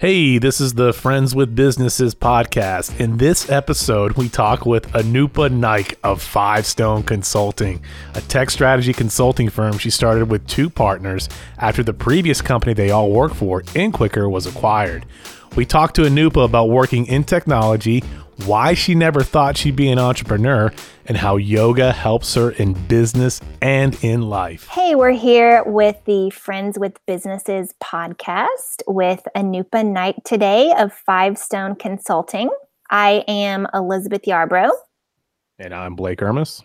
Hey, this is the Friends with Businesses podcast. In this episode, we talk with Anupa Naik of Five Stone Consulting, a tech strategy consulting firm she started with two partners after the previous company they all worked for, InQuicker, was acquired. We talked to Anupa about working in technology, why she never thought she'd be an entrepreneur, and how yoga helps her in business and in life. Hey, we're here with the Friends with Businesses podcast with Anupa Naik today of Five Stone Consulting. I am Elizabeth Yarbrough. And I'm Blake Ermis.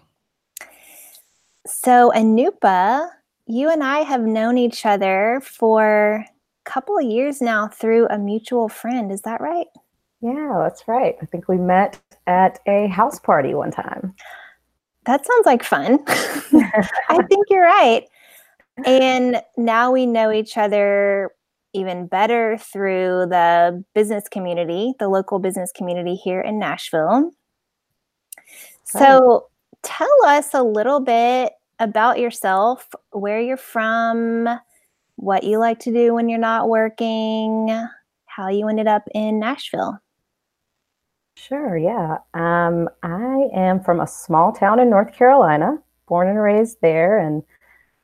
So, Anupa, you and I have known each other for a couple of years now through a mutual friend. Is that right? Yeah, that's right. I think we met at a house party one time. That sounds like fun. I think you're right. And now we know each other even better through the business community, the local business community here in Nashville. So, tell us a little bit about yourself, where you're from, what you like to do when you're not working, how you ended up in Nashville. Sure, yeah. Um, I am from a small town in North Carolina, born and raised there, and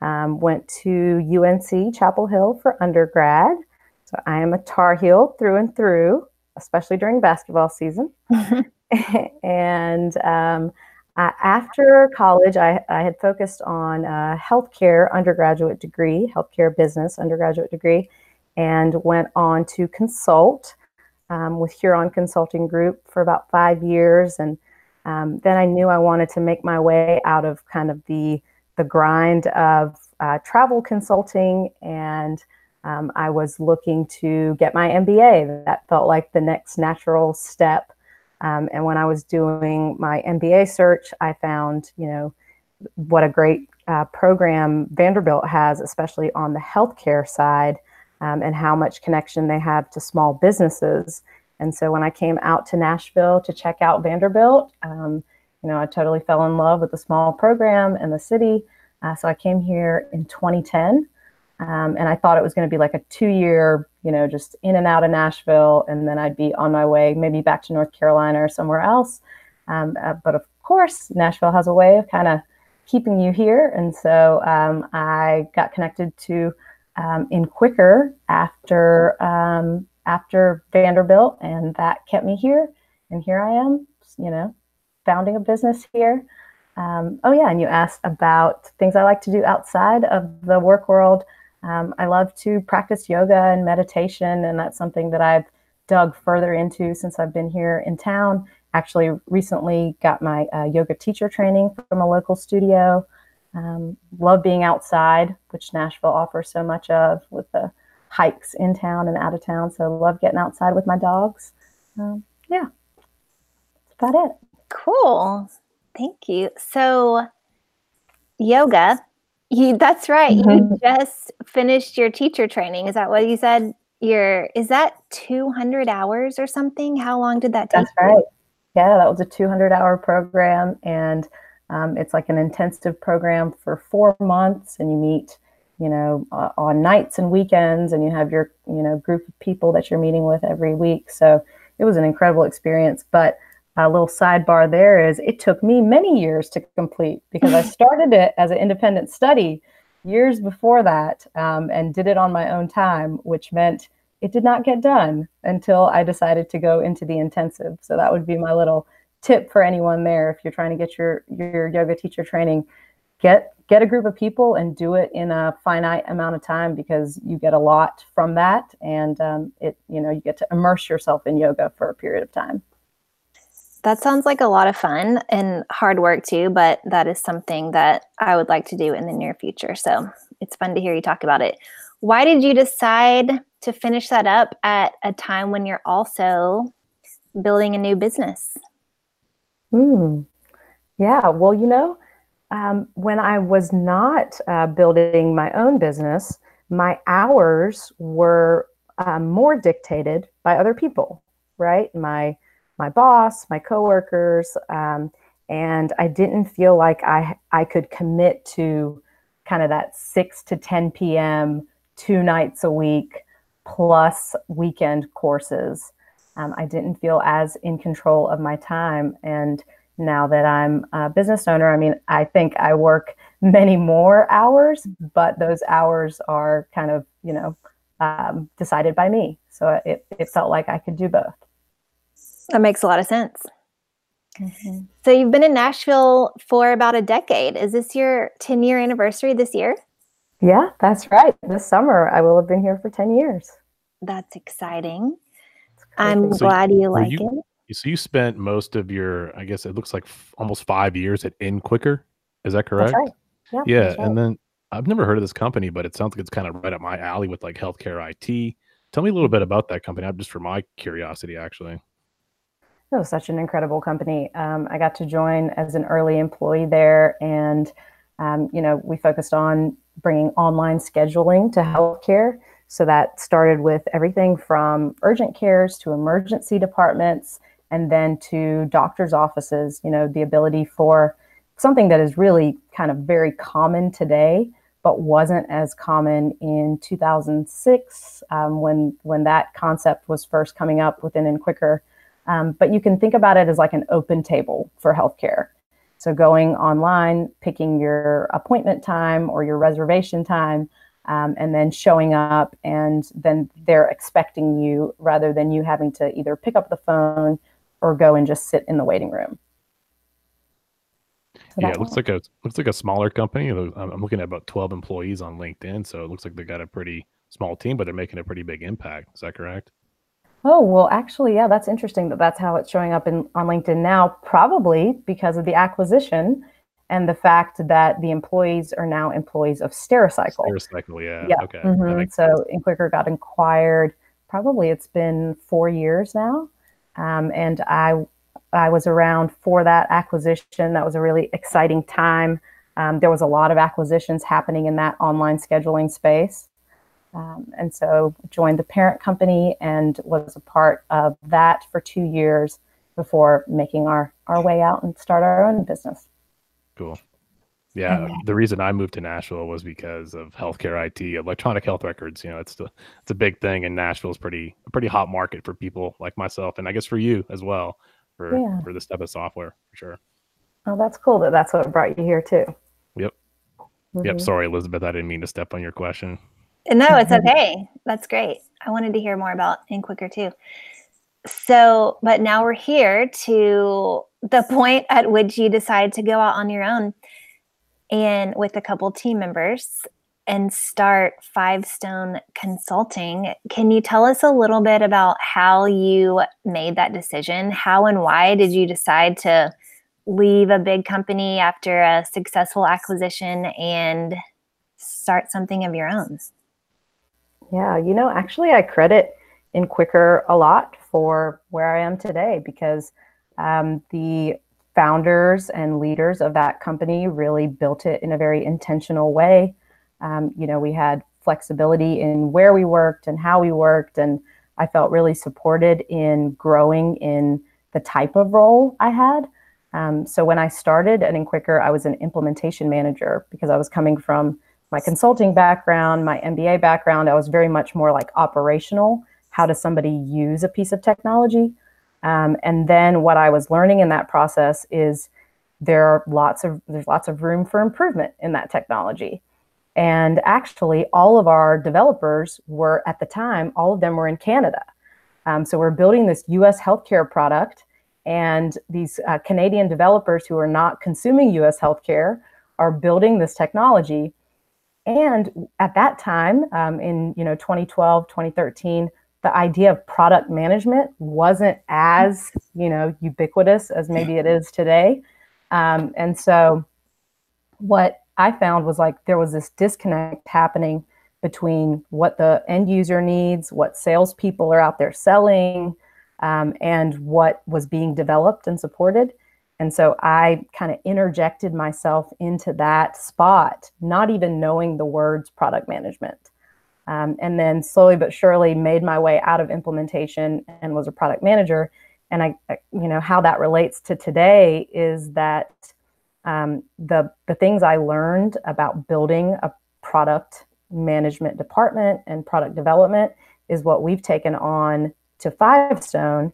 um, went to UNC Chapel Hill for undergrad. So I am a Tar Heel through and through, especially during basketball season. and um, I, after college, I, I, had focused on a healthcare undergraduate degree, healthcare business undergraduate degree, and went on to consult um, with Huron Consulting Group for about five years, and um, then I knew I wanted to make my way out of kind of the the grind of uh, travel consulting, and um, I was looking to get my MBA. That felt like the next natural step. Um, and when I was doing my MBA search, I found you know what a great uh, program Vanderbilt has, especially on the healthcare side um, and how much connection they have to small businesses. And so when I came out to Nashville to check out Vanderbilt, um, you know, I totally fell in love with the small program and the city. Uh, so I came here in 2010, um, and I thought it was going to be like a two-year, you know, just in and out of Nashville, and then I'd be on my way, maybe back to North Carolina or somewhere else. Um, uh, but of course, Nashville has a way of kind of keeping you here, and so um, I got connected to um, InQuicker after um, after Vanderbilt, and that kept me here. And here I am, you know, founding a business here. Um, oh yeah, and you asked about things I like to do outside of the work world. Um, I love to practice yoga and meditation, and that's something that I've dug further into since I've been here in town. Actually, recently got my uh, yoga teacher training from a local studio. Um, love being outside, which Nashville offers so much of with the hikes in town and out of town. So love getting outside with my dogs. Um, yeah, that's about it. Cool. Thank you. So yoga, you that's right. Mm-hmm. You just finished your teacher training. Is that what you said? Your is that 200 hours or something? How long did that take? That's right. Yeah, that was a 200 hour program and um, it's like an intensive program for four months, and you meet, you know, uh, on nights and weekends, and you have your, you know, group of people that you're meeting with every week. So it was an incredible experience. But a little sidebar there is it took me many years to complete because I started it as an independent study years before that um, and did it on my own time, which meant it did not get done until I decided to go into the intensive. So that would be my little tip for anyone there if you're trying to get your your yoga teacher training get get a group of people and do it in a finite amount of time because you get a lot from that. And um, it you know you get to immerse yourself in yoga for a period of time. That sounds like a lot of fun and hard work too but that is something that i would like to do in the near future. So it's fun to hear you talk about it. Why did you decide to finish that up at a time when you're also building a new business Hmm. Yeah. Well, you know, um, when I was not uh, building my own business, my hours were um, more dictated by other people, right? My my boss, my coworkers, um, and I didn't feel like I I could commit to kind of that six to ten p.m. two nights a week plus weekend courses. Um, I didn't feel as in control of my time. And now that I'm a business owner, I mean, I think I work many more hours, but those hours are kind of, you know, um, decided by me. So it, it felt like I could do both. That makes a lot of sense. Mm-hmm. So you've been in Nashville for about a decade. Is this your 10 year anniversary this year? Yeah, that's right. This summer, I will have been here for 10 years. That's exciting. I'm so glad you like you, it. So you spent most of your, I guess it looks like f- almost five years at InQuicker. Is that correct? Right. Yep, yeah. Right. And then I've never heard of this company, but it sounds like it's kind of right up my alley with like healthcare IT. Tell me a little bit about that company, just for my curiosity, actually. It was such an incredible company. Um, I got to join as an early employee there, and um, you know we focused on bringing online scheduling to healthcare. So that started with everything from urgent cares to emergency departments, and then to doctors' offices. You know the ability for something that is really kind of very common today but wasn't as common in 2006 um, when when that concept was first coming up within InQuicker. Um, but you can think about it as like an open table for healthcare. So going online, picking your appointment time or your reservation time, um, and then showing up, and then they're expecting you rather than you having to either pick up the phone or go and just sit in the waiting room. So yeah, it looks like a looks like a smaller company. I'm looking at about 12 employees on LinkedIn, so it looks like they got a pretty small team, but they're making a pretty big impact. Is that correct? Oh well, actually, yeah, that's interesting that that's how it's showing up in on LinkedIn now. Probably because of the acquisition and the fact that the employees are now employees of Stericycle. Stericycle, yeah. Yeah. Okay. Mm-hmm. So InQuicker got acquired. Probably it's been four years now, um, and I I was around for that acquisition. That was a really exciting time. Um, there was a lot of acquisitions happening in that online scheduling space. Um, and so joined the parent company and was a part of that for two years before making our, our way out and start our own business. Cool. Yeah, mm-hmm. the reason I moved to Nashville was because of healthcare IT, electronic health records. You know, it's the it's a big thing, and Nashville is pretty a pretty hot market for people like myself, and I guess for you as well for yeah. for this type of software for sure. Oh, that's cool that that's what brought you here too. Yep. Mm-hmm. Yep. Sorry, Elizabeth, I didn't mean to step on your question. No, it's okay. That's great. I wanted to hear more about InQuicker too. So, but now we're here to the point at which you decide to go out on your own and with a couple team members and start Five Stone Consulting. Can you tell us a little bit about how you made that decision? How and why did you decide to leave a big company after a successful acquisition and start something of your own? Yeah, you know, actually, I credit InQuicker a lot for where I am today because um, the founders and leaders of that company really built it in a very intentional way um, you know, we had flexibility in where we worked and how we worked, and I felt really supported in growing in the type of role I had. Um, so when I started at InQuicker, I was an implementation manager because I was coming from my consulting background, my MBA background. I was very much more like operational. How does somebody use a piece of technology? Um, and then what I was learning in that process is there are lots of there's lots of room for improvement in that technology. And actually, all of our developers were at the time, all of them were in Canada. Um, so we're building this US healthcare product, and these uh, Canadian developers who are not consuming US healthcare are building this technology. And at that time, um, in you know 2012, 2013, the idea of product management wasn't as you know ubiquitous as maybe it is today. Um, and so, what I found was like there was this disconnect happening between what the end user needs, what salespeople are out there selling, um, and what was being developed and supported. And so I kind of interjected myself into that spot, not even knowing the words product management. Um, and then slowly but surely made my way out of implementation and was a product manager. And I, you know, how that relates to today is that um, the the things I learned about building a product management department and product development is what we've taken on to Five Stone.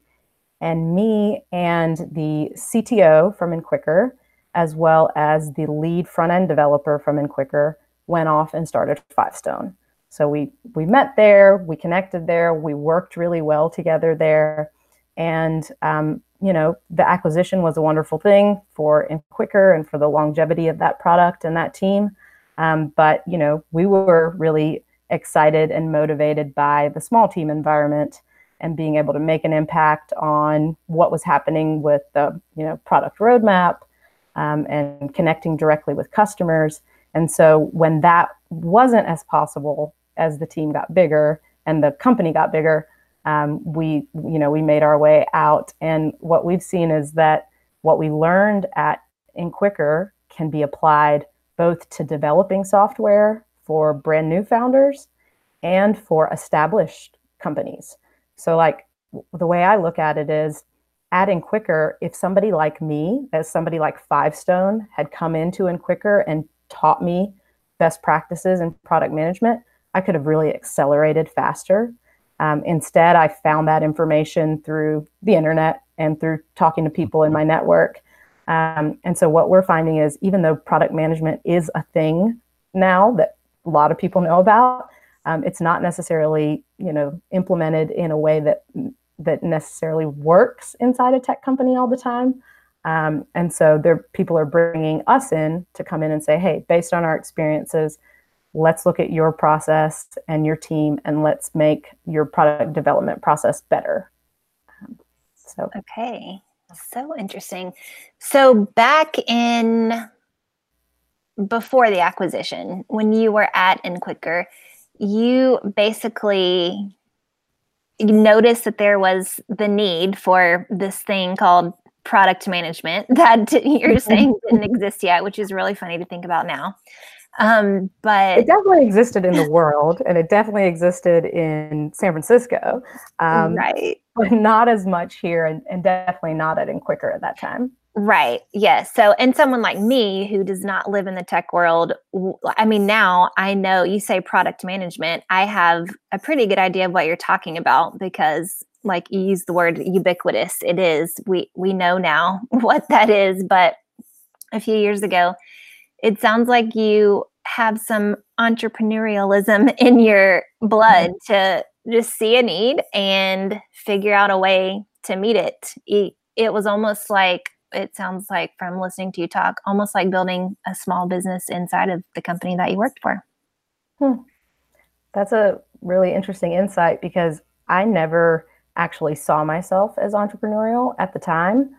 And me and the CTO from InQuicker, as well as the lead front end developer from InQuicker, went off and started Five Stone. So we we met there, we connected there, we worked really well together there, and um, you know the acquisition was a wonderful thing for InQuicker and for the longevity of that product and that team. Um, but you know we were really excited and motivated by the small team environment and being able to make an impact on what was happening with the you know product roadmap um, and connecting directly with customers. And so when that wasn't as possible as the team got bigger and the company got bigger, um, we you know we made our way out. And what we've seen is that what we learned at InQuicker can be applied both to developing software for brand new founders and for established companies. So like the way I look at it is at InQuicker, if somebody like me, as somebody like Five Stone had come into InQuicker and taught me best practices in product management, I could have really accelerated faster. Um, instead, I found that information through the internet and through talking to people in my network. Um, and so, what we're finding is even though product management is a thing now that a lot of people know about, um, it's not necessarily you know implemented in a way that that necessarily works inside a tech company all the time. Um, and so there, people are bringing us in to come in and say, hey, based on our experiences, let's look at your process and your team and let's make your product development process better. Um, so, okay. So interesting. So, back in before the acquisition, when you were at InQuicker, you basically noticed that there was the need for this thing called product management that you're saying didn't exist yet, which is really funny to think about now. Um, but it definitely existed in the world and it definitely existed in San Francisco. Um, right. But not as much here and, and definitely not at InQuicker at that time. Right. Yes. So, and someone like me who does not live in the tech world, I mean, now I know you say product management. I have a pretty good idea of what you're talking about because, like, you use the word ubiquitous. It is. We we know now what that is. But a few years ago, it sounds like you have some entrepreneurialism in your blood mm-hmm. to just see a need and figure out a way to meet it. It, it was almost like it sounds like from listening to you talk, almost like building a small business inside of the company that you worked for. Hmm. That's a really interesting insight because I never actually saw myself as entrepreneurial at the time.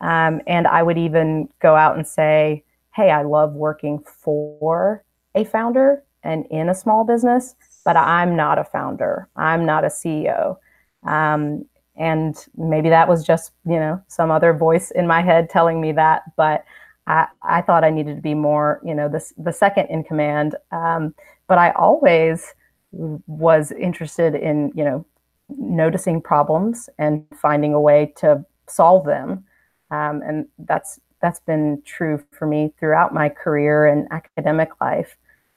Um, and I would even go out and say, hey, I love working for a founder and in a small business, but I'm not a founder. I'm not a CEO. Um, and maybe that was just you know some other voice in my head telling me that but i, I thought i needed to be more you know the, the second in command um, but i always was interested in you know noticing problems and finding a way to solve them um, and that's that's been true for me throughout my career and academic life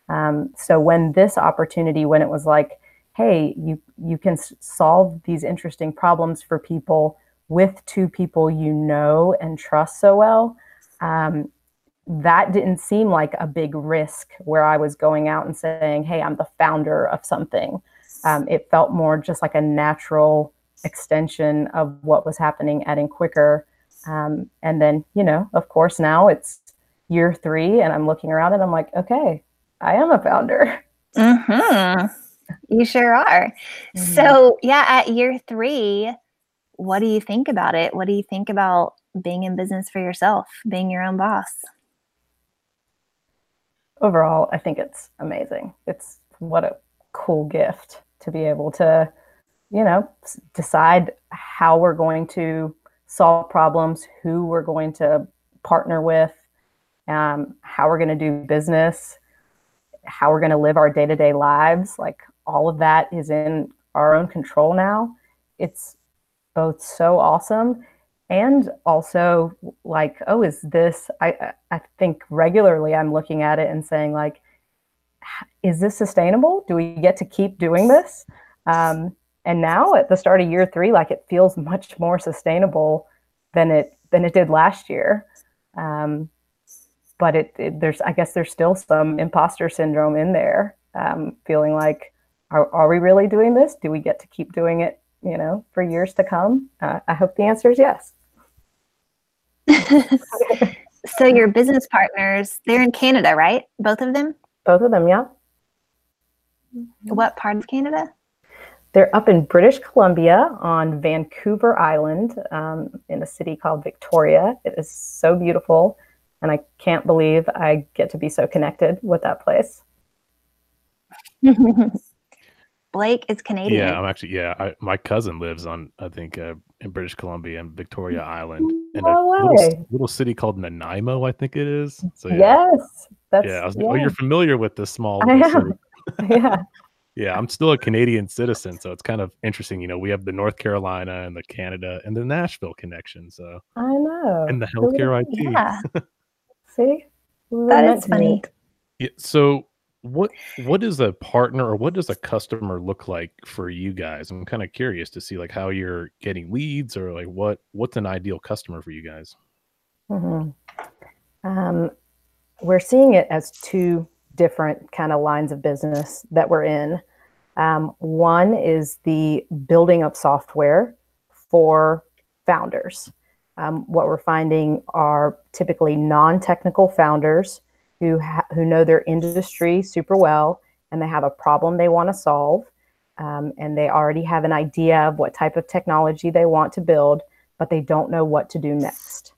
um, so when this opportunity when it was like hey, you you can solve these interesting problems for people with two people you know and trust so well. Um, that didn't seem like a big risk where I was going out and saying, hey, I'm the founder of something. Um, it felt more just like a natural extension of what was happening at InQuicker. Um, and then, you know, of course, now it's year three, and I'm looking around and I'm like, okay, I am a founder. Mm-hmm. You sure are. Mm-hmm. So, yeah, at year three, what do you think about it? What do you think about being in business for yourself, being your own boss? Overall, I think it's amazing. It's what a cool gift to be able to, you know, decide how we're going to solve problems, who we're going to partner with, um, how we're going to do business, how we're going to live our day to day lives. Like all of that is in our own control now. It's both so awesome and also like, oh, is this? I I think regularly I'm looking at it and saying like, is this sustainable? Do we get to keep doing this? Um, and now at the start of year three, like it feels much more sustainable than it than it did last year. Um, but it, it, there's I guess there's still some imposter syndrome in there, um, feeling like are, are we really doing this? Do we get to keep doing it, you know, for years to come? Uh, I hope the answer is yes. so your business partners, they're in Canada, right? Both of them? Both of them, yeah. What part of Canada? They're up in British Columbia on Vancouver Island um, in a city called Victoria. It is so beautiful, and I can't believe I get to be so connected with that place. Blake is Canadian. Yeah, I'm actually yeah. I, my cousin lives on I think uh, in British Columbia and Victoria Island in no a little, little, city called Nanaimo, I think it is. So yeah. yes, that's yeah. Was, yeah. Oh, you're familiar with this small. I am. yeah. Yeah, I'm still a Canadian citizen, so it's kind of interesting. You know, we have the North Carolina and the Canada and the Nashville connection. So I know. And the healthcare IT. Yeah. See, that is funny. Yeah. So what what is a partner or what does a customer look like for you guys? I'm kind of curious to see like how you're getting leads or like what what's an ideal customer for you guys. Mm-hmm. Um, we're seeing it as two different kind of lines of business that we're in. Um, one is the building of software for founders. Um, what we're finding are typically non-technical founders who ha- who know their industry super well and they have a problem they want to solve um, and they already have an idea of what type of technology they want to build but they don't know what to do next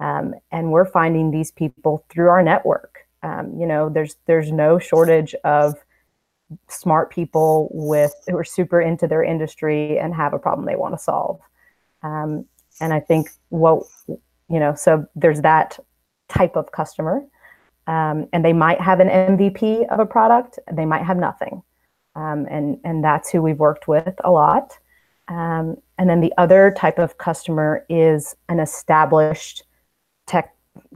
um, and we're finding these people through our network um, you know there's there's no shortage of smart people with who are super into their industry and have a problem they want to solve um, and i think what you know so there's that type of customer um, and they might have an MVP of a product, they might have nothing. Um, and, and that's who we've worked with a lot. Um, and then the other type of customer is an established tech,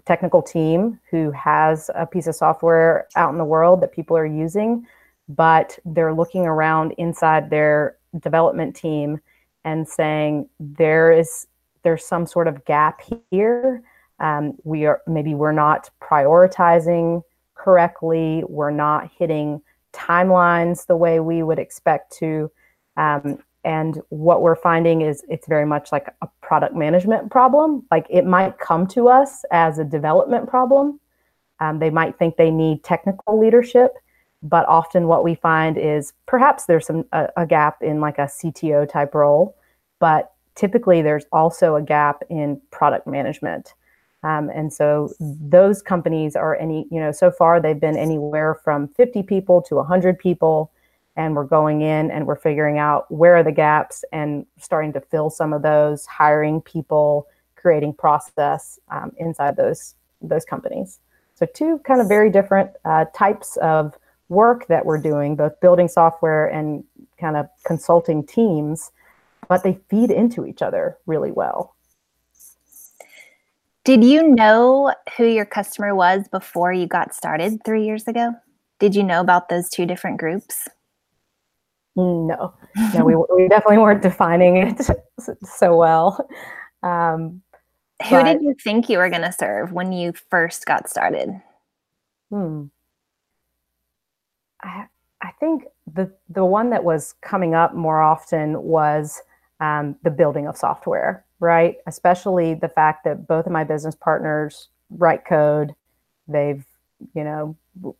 technical team who has a piece of software out in the world that people are using, but they're looking around inside their development team and saying there is there's some sort of gap here um, we are maybe we're not prioritizing correctly. We're not hitting timelines the way we would expect to. Um, and what we're finding is it's very much like a product management problem. Like it might come to us as a development problem. Um, they might think they need technical leadership, but often what we find is perhaps there's some a, a gap in like a CTO type role, but typically there's also a gap in product management. Um, and so those companies are any, you know, so far they've been anywhere from 50 people to 100 people. And we're going in and we're figuring out where are the gaps and starting to fill some of those, hiring people, creating process um, inside those those companies. So two kind of very different uh, types of work that we're doing, both building software and kind of consulting teams, but they feed into each other really well. Did you know who your customer was before you got started three years ago? Did you know about those two different groups? No, no, we, we definitely weren't defining it so well. Um, who but, did you think you were going to serve when you first got started? Hmm. I, I think the the one that was coming up more often was um, the building of software right? Especially the fact that both of my business partners write code. They've, you know,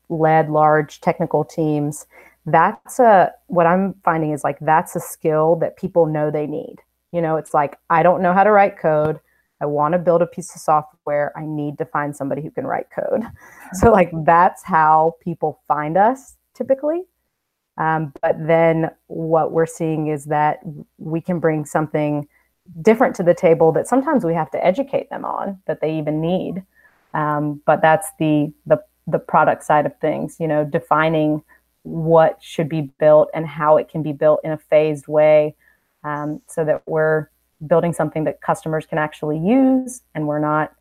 led large technical teams. That's a what I'm finding is like that's a skill that people know they need. You know, it's like I don't know how to write code. I want to build a piece of software. I need to find somebody who can write code. So like that's how people find us typically. Um, but then what we're seeing is that we can bring something different to the table that sometimes we have to educate them on that they even need. Um, but that's the the the product side of things. You know, defining what should be built and how it can be built in a phased way, um, so that we're building something that customers can actually use, and we're not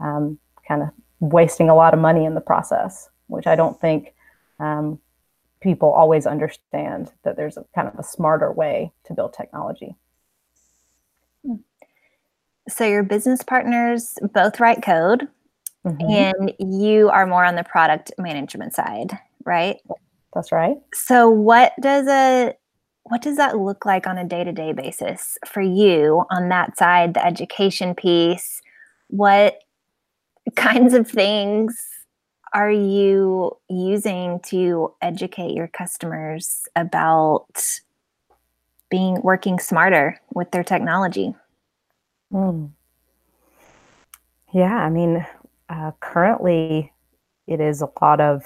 um, kind of wasting a lot of money in the process, which I don't think um, people always understand that there's a kind of a smarter way to build technology. So your business partners both write code mm-hmm. and you are more on the product management side, right? That's right. So what does a what does that look like on a day-to-day basis for you on that side, the education piece? What kinds of things are you using to educate your customers about being working smarter with their technology? Mm. Yeah, I mean, uh, currently it is a lot of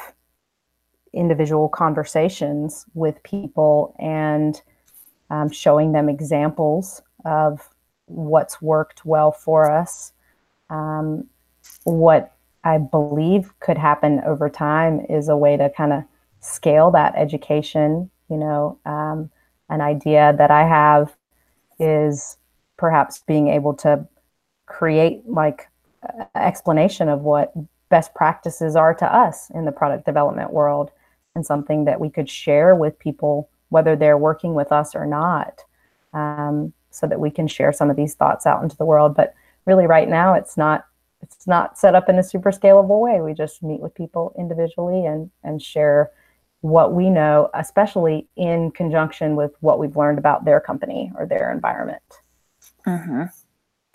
individual conversations with people and um, showing them examples of what's worked well for us. Um, what I believe could happen over time is a way to kind of scale that education. You know, um, an idea that I have is perhaps being able to create like explanation of what best practices are to us in the product development world and something that we could share with people whether they're working with us or not um, so that we can share some of these thoughts out into the world but really right now it's not it's not set up in a super scalable way. We just meet with people individually and and share what we know, especially in conjunction with what we've learned about their company or their environment. Mm-hmm.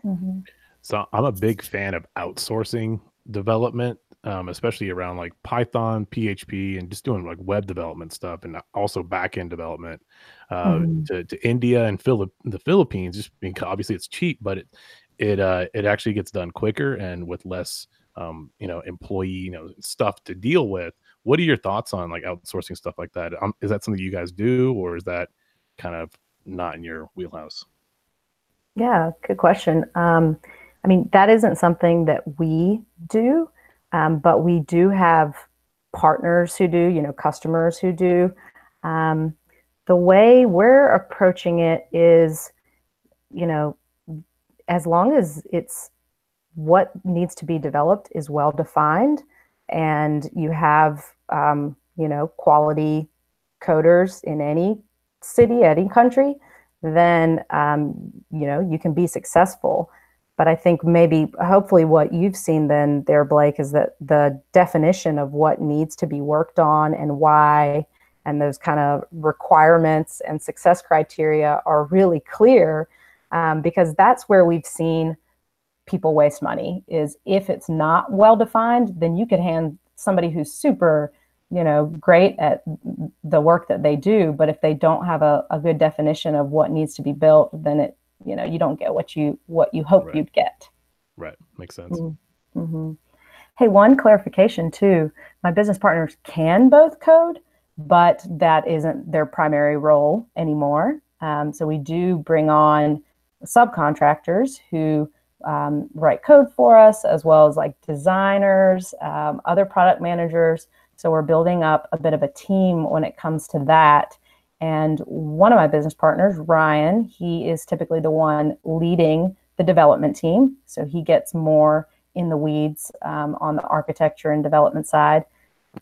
Mm-hmm. So I'm a big fan of outsourcing development, um, especially around like Python, PHP, and just doing like web development stuff, and also backend development uh, mm-hmm. to, to India and Philip the Philippines. Just because obviously it's cheap, but it it uh it actually gets done quicker and with less um you know employee you know stuff to deal with what are your thoughts on like outsourcing stuff like that um, is that something you guys do or is that kind of not in your wheelhouse yeah good question um i mean that isn't something that we do um, but we do have partners who do you know customers who do. Um, the way we're approaching it is you know as long as it's what needs to be developed is well defined and you have um, you know quality coders in any city any country then um, you know you can be successful but i think maybe hopefully what you've seen then there blake is that the definition of what needs to be worked on and why and those kind of requirements and success criteria are really clear um, because that's where we've seen people waste money is if it's not well defined then you could hand somebody who's super you know great at the work that they do. But if they don't have a, a good definition of what needs to be built then it you know you don't get what you what you hope right. you'd get right makes sense mm-hmm. mm-hmm. hey one clarification too my business partners can both code but that isn't their primary role anymore um, so we do bring on subcontractors who um, write code for us, as well as like designers, um, other product managers. So we're building up a bit of a team when it comes to that. And one of my business partners, Ryan, he is typically the one leading the development team. So he gets more in the weeds um, on the architecture and development side.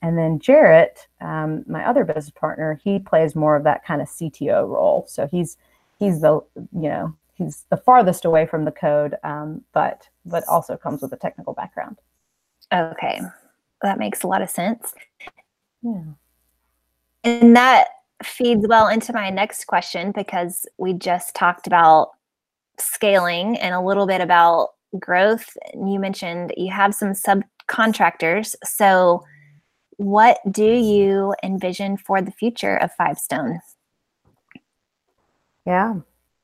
And then Jarrett, um, my other business partner, he plays more of that kind of CTO role. So he's he's the you know he's the farthest away from the code, um, but but also comes with a technical background. Okay, that makes a lot of sense. Yeah, and that feeds well into my next question because we just talked about scaling and a little bit about growth. You mentioned you have some subcontractors, so what do you envision for the future of Five Stone? Yeah,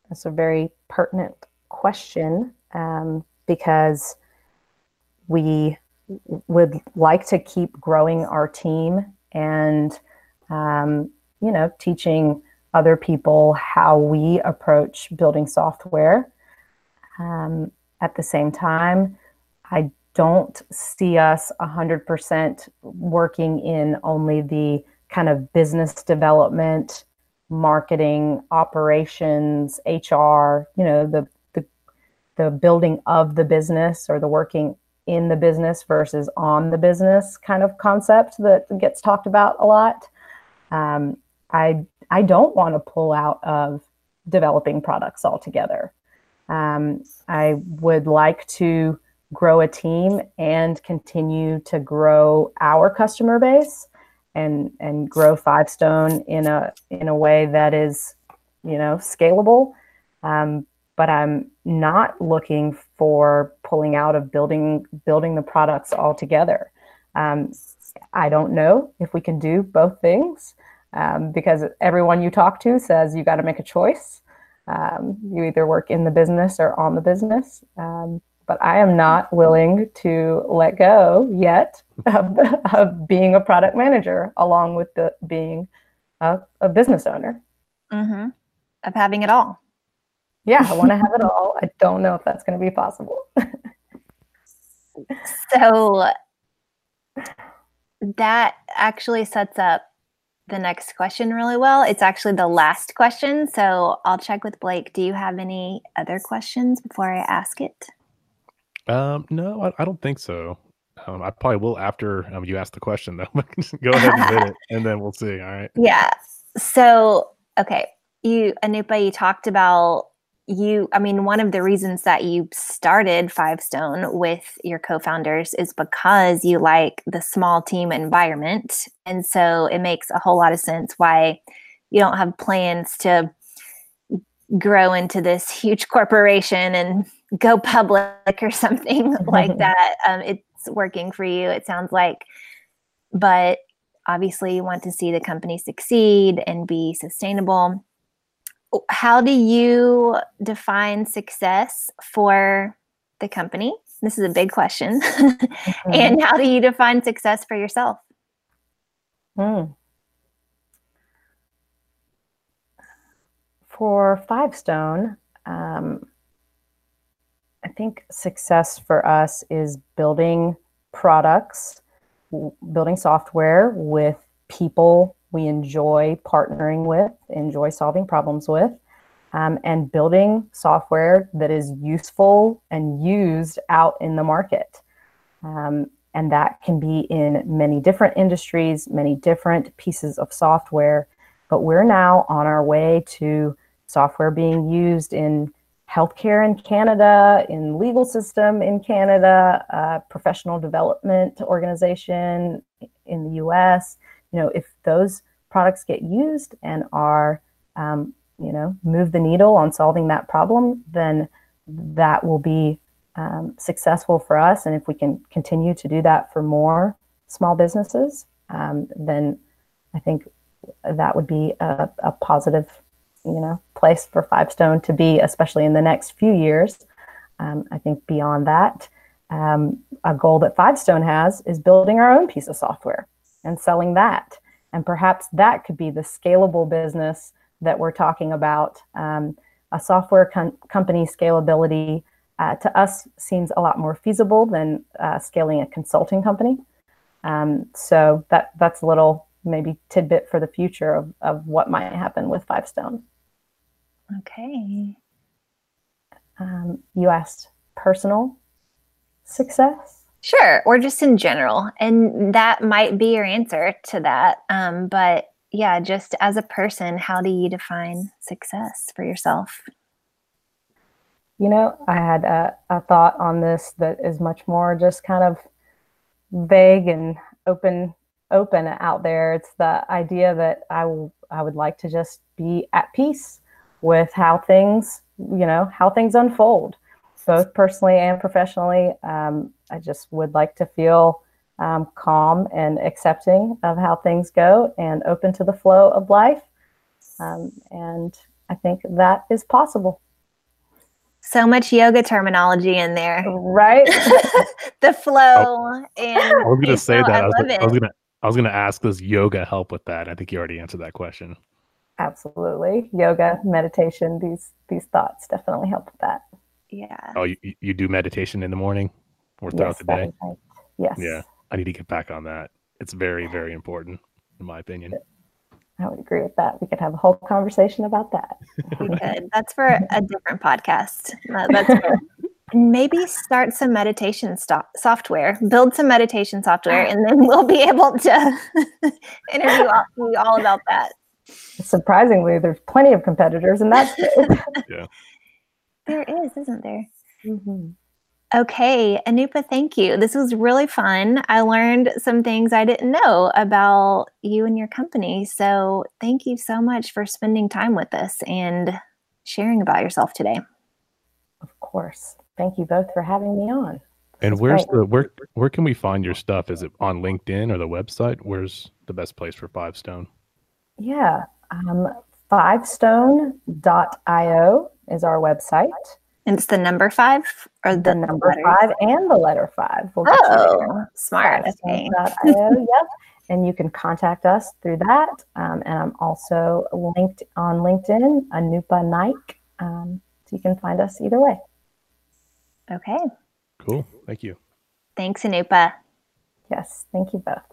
that's a very pertinent question um, because we would like to keep growing our team and, um, you know, teaching other people how we approach building software. Um, at the same time, I don't see us 100% working in only the kind of business development marketing, operations, HR, you know, the, the the building of the business or the working in the business versus on the business kind of concept that gets talked about a lot. Um, I I don't want to pull out of developing products altogether. Um, I would like to grow a team and continue to grow our customer base and and grow Five Stone in a in a way that is, you know, scalable. Um, but I'm not looking for pulling out of building building the products altogether. Um, I don't know if we can do both things um, because everyone you talk to says you got to make a choice. Um, you either work in the business or on the business. Um, but I am not willing to let go yet of, of being a product manager along with the being a, a business owner. Mm-hmm. Of having it all. Yeah, I want to have it all. I don't know if that's going to be possible. so that actually sets up the next question really well. It's actually the last question. So I'll check with Blake. Do you have any other questions before I ask it? Um, no, I, I don't think so. Um, I probably will after um, you ask the question, though. Go ahead and hit it, and then we'll see. All right. Yeah. So, okay, you Anupa, you talked about you. I mean, one of the reasons that you started Five Stone with your co-founders is because you like the small team environment, and so it makes a whole lot of sense why you don't have plans to grow into this huge corporation and go public or something like that. Um, it's working for you, it sounds like. But obviously, you want to see the company succeed and be sustainable. How do you define success for the company? This is a big question. mm-hmm. and how do you define success for yourself? Hmm. For Five Stone, um, I think success for us is building products, building software with people we enjoy partnering with, enjoy solving problems with, um, and building software that is useful and used out in the market. Um, and that can be in many different industries, many different pieces of software. But we're now on our way to software being used in healthcare in Canada, in legal system in Canada, uh, professional development organization in the U.S. You know, if those products get used and are, um, you know, move the needle on solving that problem, then that will be um, successful for us. And if we can continue to do that for more small businesses, um, then I think that would be a, a positive you know place for Five Stone to be, especially in the next few years. Um, I think beyond that, um, a goal that Five Stone has is building our own piece of software and selling that, and perhaps that could be the scalable business that we're talking about. Um, a software com- company scalability uh, to us seems a lot more feasible than uh, scaling a consulting company. Um, so that that's a little maybe tidbit for the future of, of what might happen with Five Stone. Okay. Um, you asked personal success? Sure, or just in general. And that might be your answer to that. Um, but yeah, just as a person, how do you define success for yourself? You know, I had a, a thought on this that is much more just kind of vague and open open out there. It's the idea that I, w- I would like to just be at peace with how things, you know, how things unfold, both personally and professionally. Um, I just would like to feel um, calm and accepting of how things go and open to the flow of life. Um, and I think that is possible. So much yoga terminology in there, right? the flow oh, and I was going to say that. I, I was, was going to I was going to ask, does yoga help with that? I think you already answered that question. Absolutely. Yoga, meditation, these these thoughts definitely help with that. Yeah. Oh, you, you do meditation in the morning or throughout yes, the day? Right. Yes. Yeah. I need to get back on that. It's very, very important, in my opinion. I would agree with that. We could have a whole conversation about that. we could. That's for a different podcast. That's for maybe start some meditation sto- software, build some meditation software, and then we'll be able to interview all, you all about that. Surprisingly, there's plenty of competitors in that space. Yeah. There is, isn't there? Mhm. Okay, Anupa, thank you. This was really fun. I learned some things I didn't know about you and your company. So, thank you so much for spending time with us and sharing about yourself today. Of course. Thank you both for having me on. And That's where's great. the where where can we find your stuff? Is it on LinkedIn or the website? Where's the best place for Five Stone? Yeah. Um, fivestone.io is our website. And it's the number five or the, The number letters? five and the letter five. will get you there. Oh, smart. Okay. Fivestone.io, yep. And you can contact us through that. Um, and I'm also linked on LinkedIn, Anupa Naik. Um, so you can find us either way. Okay. Cool. Thank you. Thanks, Anupa. Yes. Thank you both.